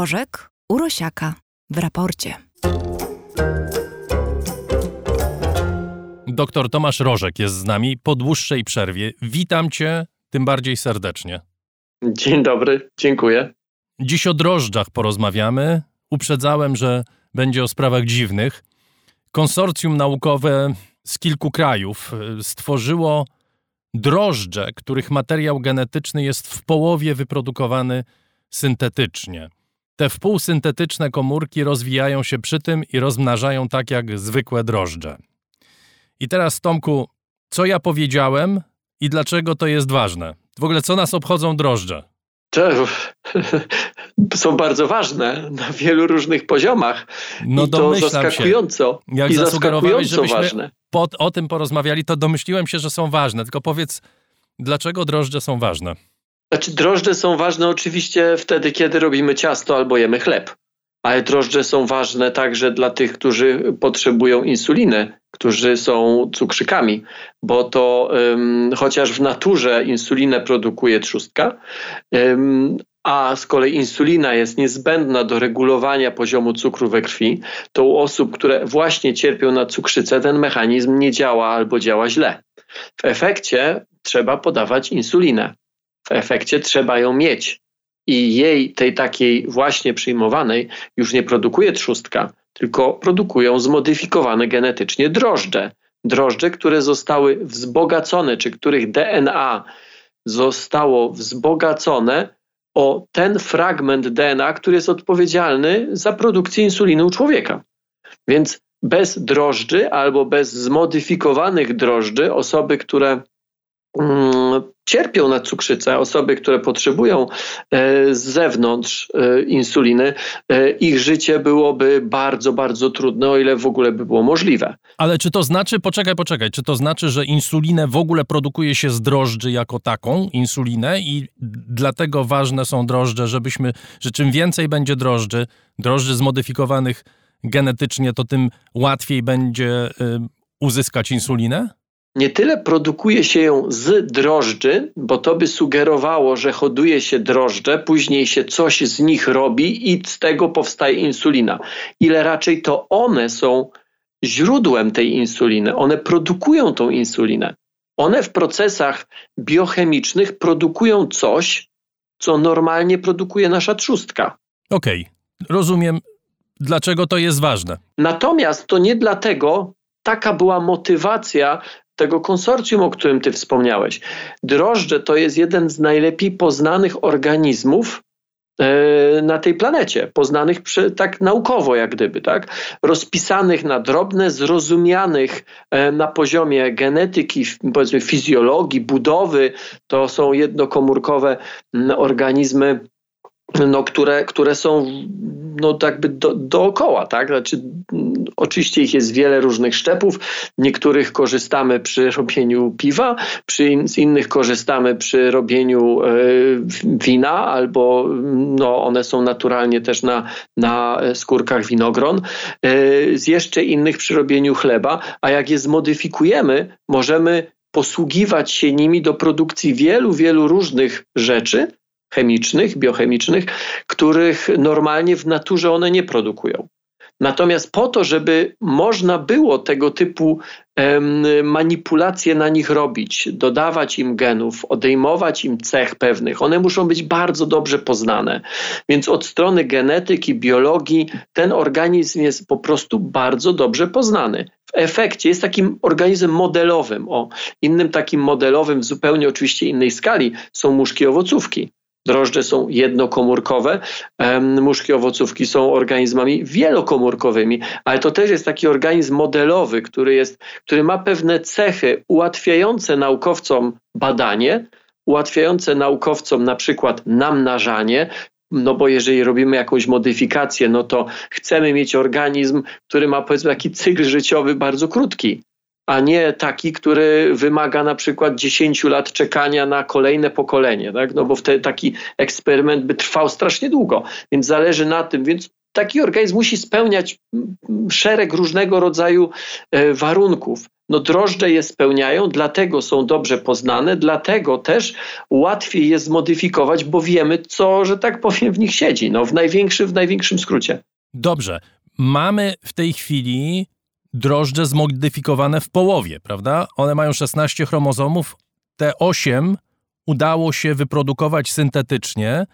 Rożek Urosiaka w raporcie. Doktor Tomasz Rożek jest z nami po dłuższej przerwie. Witam cię tym bardziej serdecznie. Dzień dobry, dziękuję. Dziś o drożdżach porozmawiamy. Uprzedzałem, że będzie o sprawach dziwnych. Konsorcjum naukowe z kilku krajów y, stworzyło drożdże, których materiał genetyczny jest w połowie wyprodukowany syntetycznie. Te wpółsyntetyczne komórki rozwijają się przy tym i rozmnażają tak jak zwykłe drożdże. I teraz, Tomku, co ja powiedziałem i dlaczego to jest ważne? W ogóle, co nas obchodzą drożdże? Są bardzo ważne na wielu różnych poziomach. No I to zaskakująco. Się. Jak i zasugerowałeś, żebyśmy ważne. Pod, o tym porozmawiali, to domyśliłem się, że są ważne. Tylko powiedz, dlaczego drożdże są ważne? Znaczy, drożdże są ważne oczywiście wtedy, kiedy robimy ciasto albo jemy chleb. Ale drożdże są ważne także dla tych, którzy potrzebują insuliny, którzy są cukrzykami, bo to um, chociaż w naturze insulinę produkuje trzustka, um, a z kolei insulina jest niezbędna do regulowania poziomu cukru we krwi, to u osób, które właśnie cierpią na cukrzycę, ten mechanizm nie działa albo działa źle. W efekcie trzeba podawać insulinę. W efekcie trzeba ją mieć. I jej, tej takiej właśnie przyjmowanej, już nie produkuje trzustka, tylko produkują zmodyfikowane genetycznie drożdże. Drożdże, które zostały wzbogacone, czy których DNA zostało wzbogacone o ten fragment DNA, który jest odpowiedzialny za produkcję insuliny u człowieka. Więc bez drożdży albo bez zmodyfikowanych drożdży osoby, które mm, cierpią na cukrzycę, osoby, które potrzebują e, z zewnątrz e, insuliny, e, ich życie byłoby bardzo, bardzo trudne, o ile w ogóle by było możliwe. Ale czy to znaczy, poczekaj, poczekaj, czy to znaczy, że insulinę w ogóle produkuje się z drożdży jako taką, insulinę i dlatego ważne są drożdże, żebyśmy, że czym więcej będzie drożdży, drożdży zmodyfikowanych genetycznie, to tym łatwiej będzie uzyskać insulinę? Nie tyle produkuje się ją z drożdży, bo to by sugerowało, że hoduje się drożdże, później się coś z nich robi i z tego powstaje insulina. Ile raczej to one są źródłem tej insuliny, one produkują tą insulinę. One w procesach biochemicznych produkują coś, co normalnie produkuje nasza trzustka. Okej, okay. rozumiem, dlaczego to jest ważne. Natomiast to nie dlatego, taka była motywacja tego konsorcjum, o którym ty wspomniałeś. Drożdże to jest jeden z najlepiej poznanych organizmów e, na tej planecie, poznanych przy, tak naukowo, jak gdyby, tak? rozpisanych na drobne, zrozumianych e, na poziomie genetyki, powiedzmy fizjologii, budowy. To są jednokomórkowe organizmy no, które, które są no, jakby do, dookoła, tak? Znaczy, oczywiście ich jest wiele różnych szczepów. Niektórych korzystamy przy robieniu piwa, przy in, z innych korzystamy przy robieniu e, wina, albo no, one są naturalnie też na, na skórkach winogron. E, z jeszcze innych przy robieniu chleba, a jak je zmodyfikujemy, możemy posługiwać się nimi do produkcji wielu, wielu różnych rzeczy, chemicznych, biochemicznych, których normalnie w naturze one nie produkują. Natomiast po to, żeby można było tego typu manipulacje na nich robić, dodawać im genów, odejmować im cech pewnych, one muszą być bardzo dobrze poznane. Więc od strony genetyki, biologii ten organizm jest po prostu bardzo dobrze poznany. W efekcie jest takim organizmem modelowym. O, innym takim modelowym, w zupełnie oczywiście innej skali są muszki owocówki. Drożdże są jednokomórkowe, muszki owocówki są organizmami wielokomórkowymi, ale to też jest taki organizm modelowy, który, jest, który ma pewne cechy ułatwiające naukowcom badanie, ułatwiające naukowcom na przykład namnażanie, no bo jeżeli robimy jakąś modyfikację, no to chcemy mieć organizm, który ma powiedzmy taki cykl życiowy bardzo krótki a nie taki, który wymaga na przykład 10 lat czekania na kolejne pokolenie, tak? no bo wtedy taki eksperyment by trwał strasznie długo, więc zależy na tym, więc taki organizm musi spełniać szereg różnego rodzaju e, warunków. No drożdże je spełniają, dlatego są dobrze poznane, dlatego też łatwiej je zmodyfikować, bo wiemy, co, że tak powiem, w nich siedzi. No w, największy, w największym skrócie. Dobrze. Mamy w tej chwili drożdże zmodyfikowane w połowie, prawda? One mają 16 chromozomów, te 8 udało się wyprodukować syntetycznie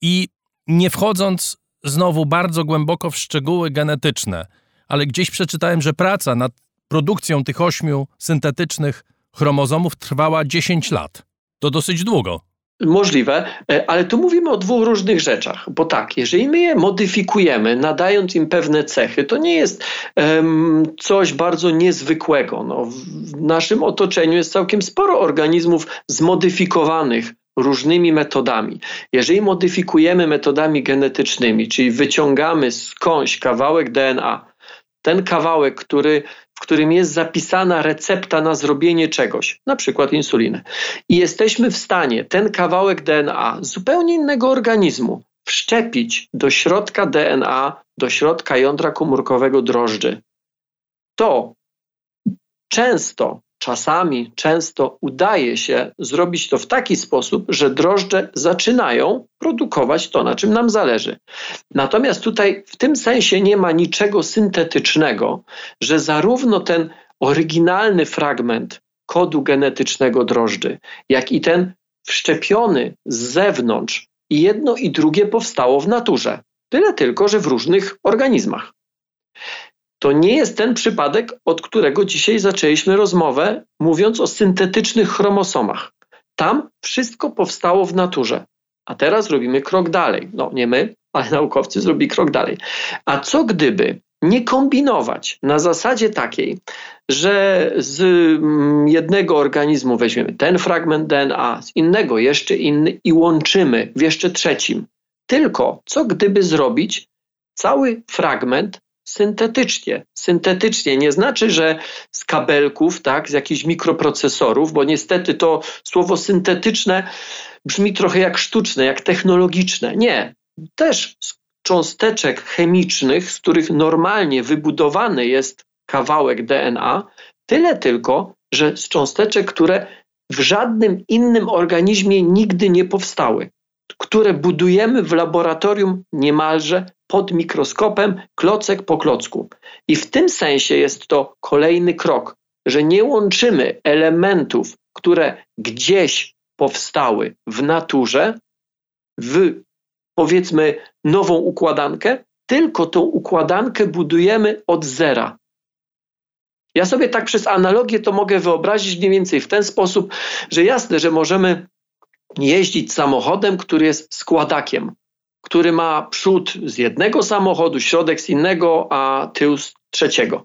i nie wchodząc znowu bardzo głęboko w szczegóły genetyczne, ale gdzieś przeczytałem, że praca nad produkcją tych ośmiu syntetycznych chromozomów trwała 10 lat. To dosyć długo. Możliwe, e, ale tu mówimy o dwóch różnych rzeczach, bo tak, jeżeli my je modyfikujemy, nadając im pewne cechy, to nie jest um, coś bardzo niezwykłego. No, w naszym otoczeniu jest całkiem sporo organizmów zmodyfikowanych różnymi metodami. Jeżeli modyfikujemy metodami genetycznymi, czyli wyciągamy skądś kawałek DNA, ten kawałek, który w którym jest zapisana recepta na zrobienie czegoś, na przykład insuliny. I jesteśmy w stanie ten kawałek DNA zupełnie innego organizmu wszczepić do środka DNA, do środka jądra komórkowego drożdży. To często czasami, często udaje się zrobić to w taki sposób, że drożdże zaczynają produkować to, na czym nam zależy. Natomiast tutaj w tym sensie nie ma niczego syntetycznego, że zarówno ten oryginalny fragment kodu genetycznego drożdży, jak i ten wszczepiony z zewnątrz, i jedno i drugie powstało w naturze. Tyle tylko, że w różnych organizmach. To nie jest ten przypadek, od którego dzisiaj zaczęliśmy rozmowę, mówiąc o syntetycznych chromosomach. Tam wszystko powstało w naturze. A teraz robimy krok dalej. No nie my, ale naukowcy zrobili krok dalej. A co gdyby nie kombinować na zasadzie takiej, że z mm, jednego organizmu weźmiemy ten fragment DNA, z innego jeszcze inny i łączymy w jeszcze trzecim. Tylko co gdyby zrobić cały fragment syntetycznie. Syntetycznie nie znaczy, że z kabelków, tak, z jakichś mikroprocesorów, bo niestety to słowo syntetyczne brzmi trochę jak sztuczne, jak technologiczne. Nie. Też z cząsteczek chemicznych, z których normalnie wybudowany jest kawałek DNA, tyle tylko, że z cząsteczek, które w żadnym innym organizmie nigdy nie powstały, które budujemy w laboratorium niemalże pod mikroskopem, klocek po klocku. I w tym sensie jest to kolejny krok, że nie łączymy elementów, które gdzieś powstały w naturze, w powiedzmy nową układankę, tylko tą układankę budujemy od zera. Ja sobie tak przez analogię to mogę wyobrazić mniej więcej w ten sposób, że jasne, że możemy jeździć samochodem, który jest składakiem który ma przód z jednego samochodu, środek z innego, a tył z trzeciego.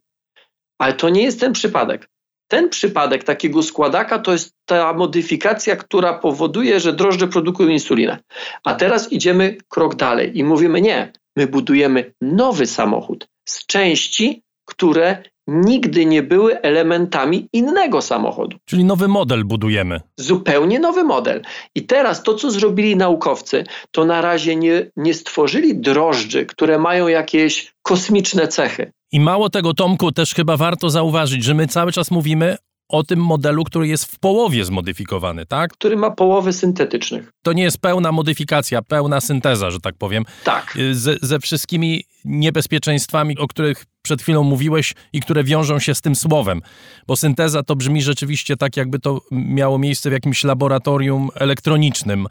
Ale to nie jest ten przypadek. Ten przypadek takiego składaka to jest ta modyfikacja, która powoduje, że drożdże produkują insulinę. A teraz idziemy krok dalej i mówimy nie, my budujemy nowy samochód z części, które nigdy nie były elementami innego samochodu. Czyli nowy model budujemy. Zupełnie nowy model. I teraz to, co zrobili naukowcy, to na razie nie, nie stworzyli drożdży, które mają jakieś kosmiczne cechy. I mało tego, Tomku, też chyba warto zauważyć, że my cały czas mówimy o tym modelu, który jest w połowie zmodyfikowany, tak? Który ma połowy syntetycznych. To nie jest pełna modyfikacja, pełna synteza, że tak powiem. Tak. Ze, ze wszystkimi niebezpieczeństwami, o których przed chwilą mówiłeś i które wiążą się z tym słowem. Bo synteza to brzmi rzeczywiście tak, jakby to miało miejsce w jakimś laboratorium elektronicznym.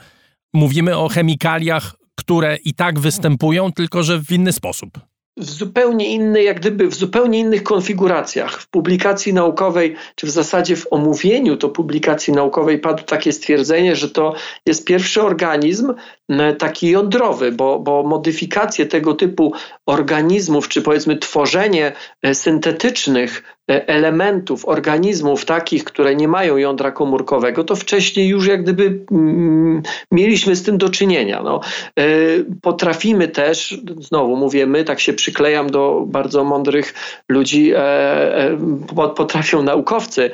Mówimy o chemikaliach, które i tak występują, tylko że w inny sposób w zupełnie innej, jak gdyby w zupełnie innych konfiguracjach. W publikacji naukowej, czy w zasadzie w omówieniu to publikacji naukowej padło takie stwierdzenie, że to jest pierwszy organizm taki jądrowy, bo, bo modyfikacje tego typu organizmów, czy powiedzmy tworzenie e, syntetycznych elementów, organizmów takich, które nie mają jądra komórkowego, to wcześniej już jak gdyby mm, mieliśmy z tym do czynienia. No, e, potrafimy też, znowu mówię my, tak się przyklejam do bardzo mądrych ludzi, e, potrafią naukowcy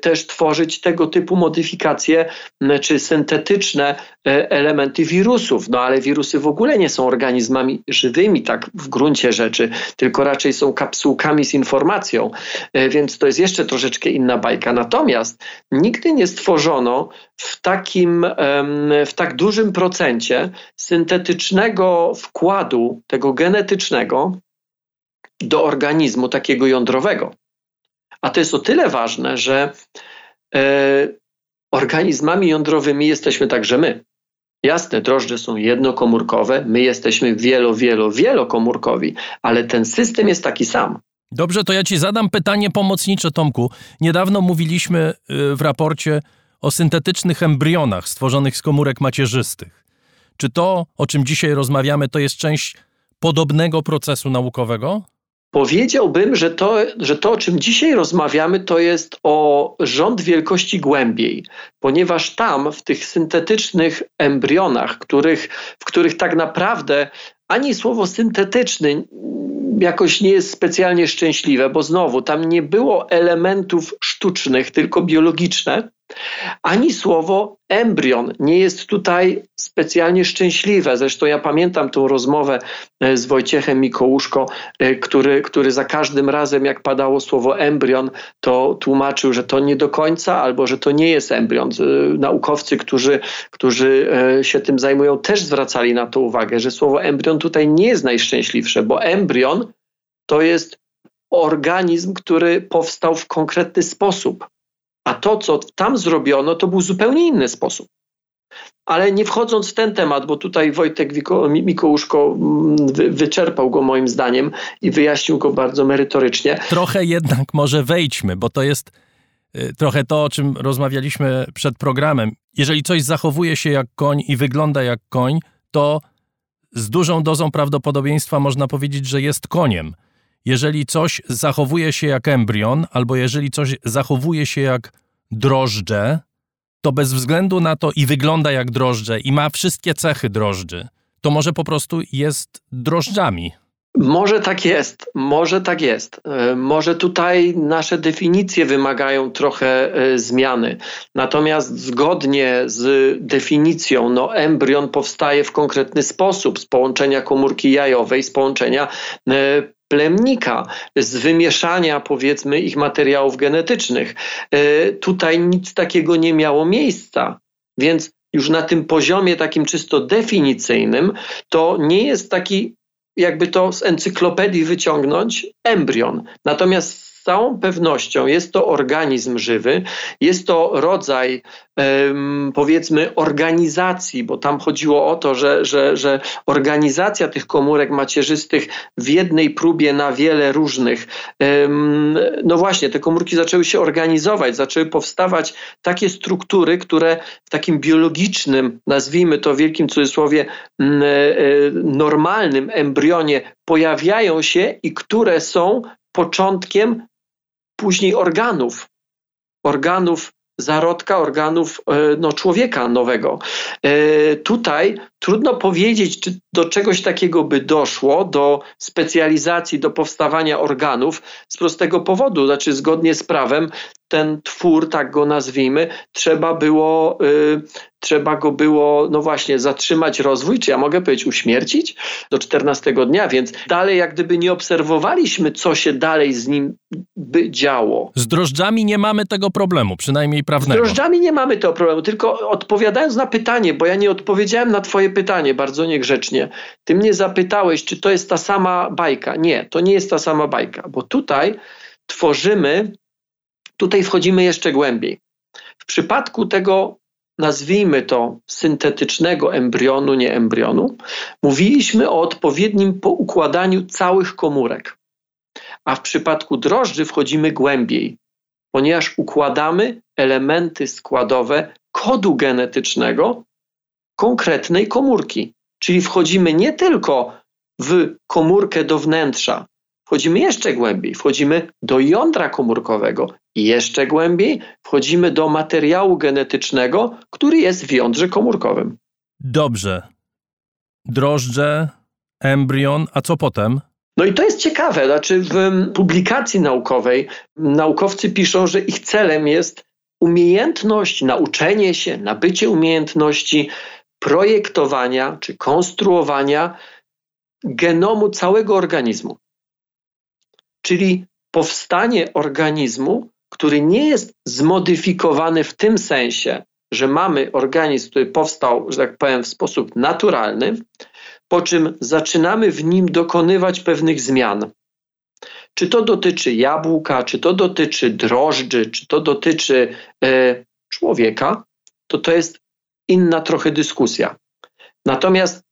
też tworzyć tego typu modyfikacje czy syntetyczne elementy wirusów. No ale wirusy w ogóle nie są organizmami żywymi, tak w gruncie rzeczy, tylko raczej są kapsułkami z informacją, e, więc to jest jeszcze troszeczkę inna bajka. Natomiast nigdy nie stworzono w takim, w tak dużym procencie syntetycznego wkładu, tego genetycznego do organizmu takiego jądrowego. A to jest o tyle ważne, że e, organizmami jądrowymi jesteśmy także my. Jasne, drożdże są jednokomórkowe, my jesteśmy wielo, wielo, wielokomórkowi, ale ten system jest taki sam. Dobrze, to ja ci zadam pytanie pomocnicze, Tomku. Niedawno mówiliśmy y, w raporcie o syntetycznych embrionach stworzonych z komórek macierzystych. Czy to, o czym dzisiaj rozmawiamy, to jest część podobnego procesu naukowego? Powiedziałbym, że to, że to, o czym dzisiaj rozmawiamy, to jest o rząd wielkości głębiej, ponieważ tam, w tych syntetycznych embrionach, których, w których tak naprawdę ani słowo syntetyczny jakoś nie jest specjalnie szczęśliwe, bo znowu tam nie było elementów sztucznych, tylko biologiczne, ani słowo embrion nie jest tutaj specjalnie szczęśliwe. Zresztą ja pamiętam tą rozmowę e, z Wojciechem Mikołuszko, e, który, który za każdym razem, jak padało słowo embrion, to tłumaczył, że to nie do końca albo że to nie jest embrion. E, naukowcy, którzy, którzy się tym zajmują, też zwracali na to uwagę, że słowo embrion tutaj nie jest najszczęśliwsze, bo embrion to jest organizm, który powstał w konkretny sposób. A to, co tam zrobiono, to był zupełnie inny sposób. Ale nie wchodząc w ten temat, bo tutaj Wojtek Mikołuszko mm, wyczerpał go moim zdaniem i wyjaśnił go bardzo merytorycznie. Trochę jednak może wejdźmy, bo to jest y, trochę to, o czym rozmawialiśmy przed programem. Jeżeli coś zachowuje się jak koń i wygląda jak koń, to z dużą dozą prawdopodobieństwa można powiedzieć, że jest koniem jeżeli coś zachowuje się jak embrion, albo jeżeli coś zachowuje się jak drożdże, to bez względu na to i wygląda jak drożdże, i ma wszystkie cechy drożdży, to może po prostu jest drożdżami. Może tak jest, może tak jest. E, może tutaj nasze definicje wymagają trochę e, zmiany. Natomiast zgodnie z definicją, no, embrion powstaje w konkretny sposób z połączenia komórki jajowej, z połączenia e, plemnika, z wymieszania powiedzmy ich materiałów genetycznych. E, tutaj nic takiego nie miało miejsca, więc już na tym poziomie takim czysto definicyjnym to nie jest taki jakby to z encyklopedii wyciągnąć embrion. Natomiast z całą pewnością jest to organizm żywy, jest to rodzaj powiedzmy organizacji, bo tam chodziło o to, że, że, że organizacja tych komórek macierzystych w jednej próbie na wiele różnych, no właśnie, te komórki zaczęły się organizować, zaczęły powstawać takie struktury, które w takim biologicznym, nazwijmy to w wielkim cudzysłowie, e, normalnym embrionie pojawiają się i które są początkiem później organów, organów zarodka organów e, no, człowieka nowego. E, tutaj trudno powiedzieć, czy do czegoś takiego by doszło, do specjalizacji, do powstawania organów z prostego powodu. Znaczy, zgodnie z prawem, ten twór, tak go nazwijmy, trzeba było, y, trzeba go było, no właśnie, zatrzymać rozwój, czy ja mogę powiedzieć uśmiercić do 14 dnia, więc dalej jak gdyby nie obserwowaliśmy, co się dalej z nim by działo. Z drożdżami nie mamy tego problemu, przynajmniej prawnego. Z drożdżami nie mamy tego problemu, tylko odpowiadając na pytanie, bo ja nie odpowiedziałem na twoje pytanie bardzo niegrzecznie. Ty mnie zapytałeś, czy to jest ta sama bajka. Nie, to nie jest ta sama bajka, bo tutaj tworzymy Tutaj wchodzimy jeszcze głębiej. W przypadku tego, nazwijmy to syntetycznego embrionu, nie embrionu, mówiliśmy o odpowiednim poukładaniu całych komórek. A w przypadku drożdży wchodzimy głębiej, ponieważ układamy elementy składowe kodu genetycznego konkretnej komórki. Czyli wchodzimy nie tylko w komórkę do wnętrza, wchodzimy jeszcze głębiej, wchodzimy do jądra komórkowego, jeszcze głębiej wchodzimy do materiału genetycznego, który jest w jądrze komórkowym. Dobrze. Drożdże, embrion, a co potem? No i to jest ciekawe, znaczy w publikacji naukowej naukowcy piszą, że ich celem jest umiejętność, nauczenie się, nabycie umiejętności projektowania czy konstruowania genomu całego organizmu. Czyli powstanie organizmu, który nie jest zmodyfikowany w tym sensie, że mamy organizm, który powstał, że tak powiem, w sposób naturalny, po czym zaczynamy w nim dokonywać pewnych zmian. Czy to dotyczy jabłka, czy to dotyczy drożdży, czy to dotyczy e, człowieka, to to jest inna trochę dyskusja. Natomiast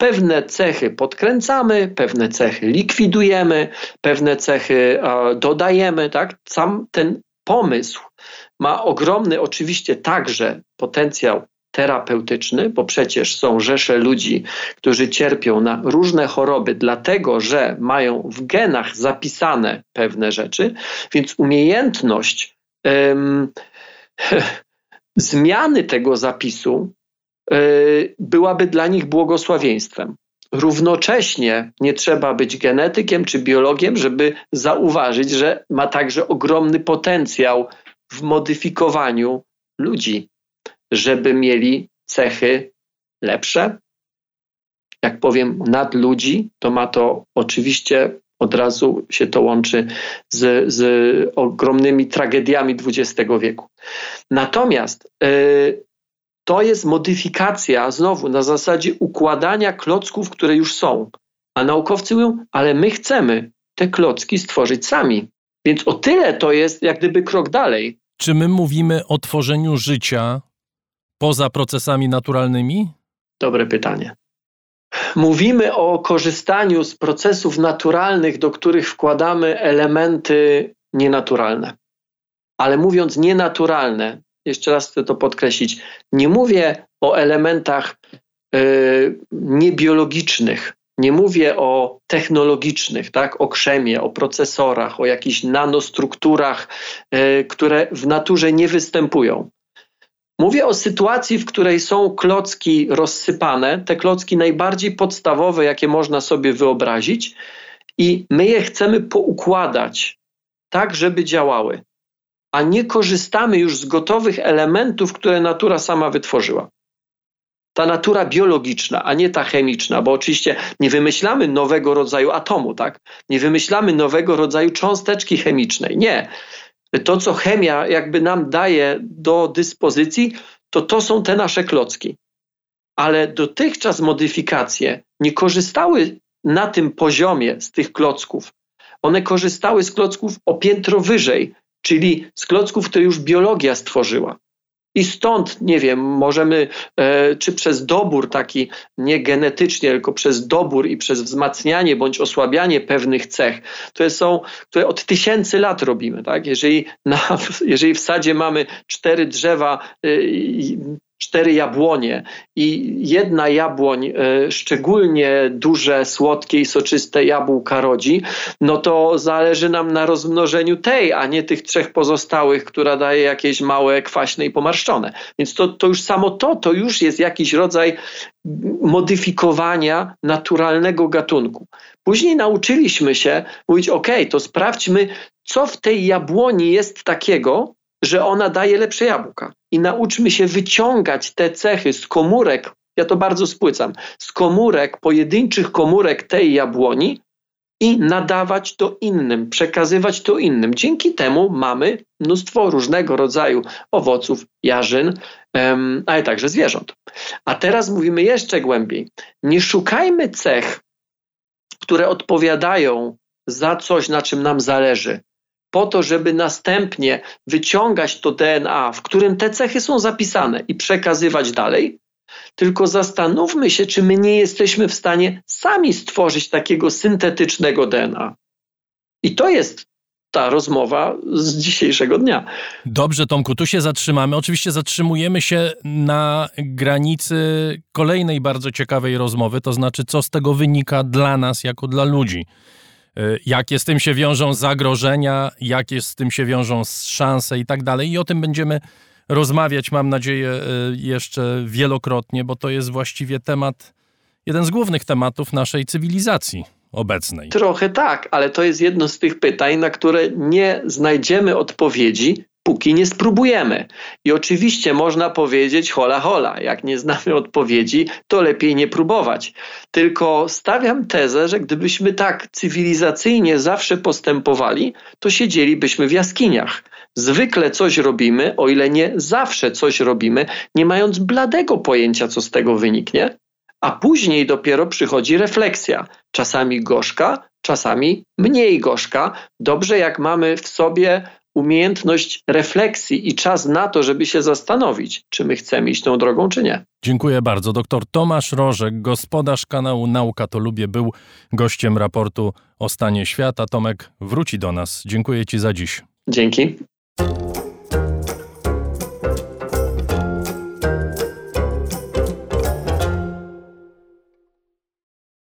pewne cechy podkręcamy, pewne cechy likwidujemy, pewne cechy e, dodajemy, tak? Sam ten pomysł ma ogromny oczywiście także potencjał terapeutyczny, bo przecież są rzesze ludzi, którzy cierpią na różne choroby, dlatego że mają w genach zapisane pewne rzeczy, więc umiejętność um, zmiany tego zapisu y, byłaby dla nich błogosławieństwem. Równocześnie nie trzeba być genetykiem czy biologiem, żeby zauważyć, że ma także ogromny potencjał w modyfikowaniu ludzi żeby mieli cechy lepsze. Jak powiem nad ludzi, to ma to oczywiście od razu się to łączy z, z ogromnymi tragediami XX wieku. Natomiast yy, to jest modyfikacja znowu na zasadzie układania klocków, które już są. A naukowcy mówią, ale my chcemy te klocki stworzyć sami. Więc o tyle to jest jak gdyby krok dalej. Czy my mówimy o tworzeniu życia poza procesami naturalnymi? Dobre pytanie. Mówimy o korzystaniu z procesów naturalnych, do których wkładamy elementy nienaturalne. Ale mówiąc nienaturalne, jeszcze raz chcę to podkreślić, nie mówię o elementach yy, niebiologicznych, nie mówię o technologicznych, tak, o krzemie, o procesorach, o jakichś nanostrukturach, yy, które w naturze nie występują. Mówię o sytuacji, w której są klocki rozsypane, te klocki najbardziej podstawowe, jakie można sobie wyobrazić, i my je chcemy poukładać tak, żeby działały, a nie korzystamy już z gotowych elementów, które natura sama wytworzyła. Ta natura biologiczna, a nie ta chemiczna, bo oczywiście nie wymyślamy nowego rodzaju atomu, tak? Nie wymyślamy nowego rodzaju cząsteczki chemicznej. Nie to, co chemia jakby nam daje do dyspozycji, to to są te nasze klocki. Ale dotychczas modyfikacje nie korzystały na tym poziomie z tych klocków. One korzystały z klocków o piętro wyżej, czyli z klocków, które już biologia stworzyła. I stąd, nie wiem, możemy, e, czy przez dobór taki, nie genetycznie, tylko przez dobór i przez wzmacnianie bądź osłabianie pewnych cech, które są, które od tysięcy lat robimy. Tak? Jeżeli, na, jeżeli w sadzie mamy cztery drzewa, e, cztery jabłonie i jedna jabłoń e, szczególnie duże, słodkie i soczyste jabłka rodzi, no to zależy nam na rozmnożeniu tej, a nie tych trzech pozostałych, która daje jakieś małe, kwaśne i pomarszczone. Więc to, to już samo to, to już jest jakiś rodzaj modyfikowania naturalnego gatunku. Później nauczyliśmy się mówić, ok, to sprawdźmy, co w tej jabłoni jest takiego, że ona daje lepsze jabłka. I nauczmy się wyciągać te cechy z komórek, ja to bardzo spłycam, z komórek, pojedynczych komórek tej jabłoni i nadawać to innym, przekazywać to innym. Dzięki temu mamy mnóstwo różnego rodzaju owoców, jarzyn, um, ale także zwierząt. A teraz mówimy jeszcze głębiej. Nie szukajmy cech, które odpowiadają za coś, na czym nam zależy po to, żeby następnie wyciągać to DNA, w którym te cechy są zapisane i przekazywać dalej, tylko zastanówmy się, czy my nie jesteśmy w stanie sami stworzyć takiego syntetycznego DNA. I to jest ta rozmowa z dzisiejszego dnia. Dobrze, Tomku, tu się zatrzymamy. Oczywiście zatrzymujemy się na granicy kolejnej bardzo ciekawej rozmowy, to znaczy, co z tego wynika dla nas, jako dla ludzi. Jakie z tym się wiążą zagrożenia, jakie z tym się wiążą szanse i tak dalej. I o tym będziemy rozmawiać, mam nadzieję, jeszcze wielokrotnie, bo to jest właściwie temat, jeden z głównych tematów naszej cywilizacji obecnej. Trochę tak, ale to jest jedno z tych pytań, na które nie znajdziemy odpowiedzi, póki nie spróbujemy. I oczywiście można powiedzieć hola hola, jak nie znamy odpowiedzi, to lepiej nie próbować. Tylko stawiam tezę, że gdybyśmy tak cywilizacyjnie zawsze postępowali, to siedzielibyśmy w jaskiniach. Zwykle coś robimy, o ile nie zawsze coś robimy, nie mając bladego pojęcia, co z tego wyniknie, a później dopiero przychodzi refleksja. Czasami gorzka, czasami mniej gorzka. Dobrze, jak mamy w sobie umiejętność refleksji i czas na to, żeby się zastanowić, czy my chcemy iść tą drogą, czy nie. Dziękuję bardzo. Doktor Tomasz Rożek, gospodarz kanału Nauka to Lubię, był gościem raportu o stanie świata. Tomek wróci do nas. Dziękuję Ci za dziś. Dzięki.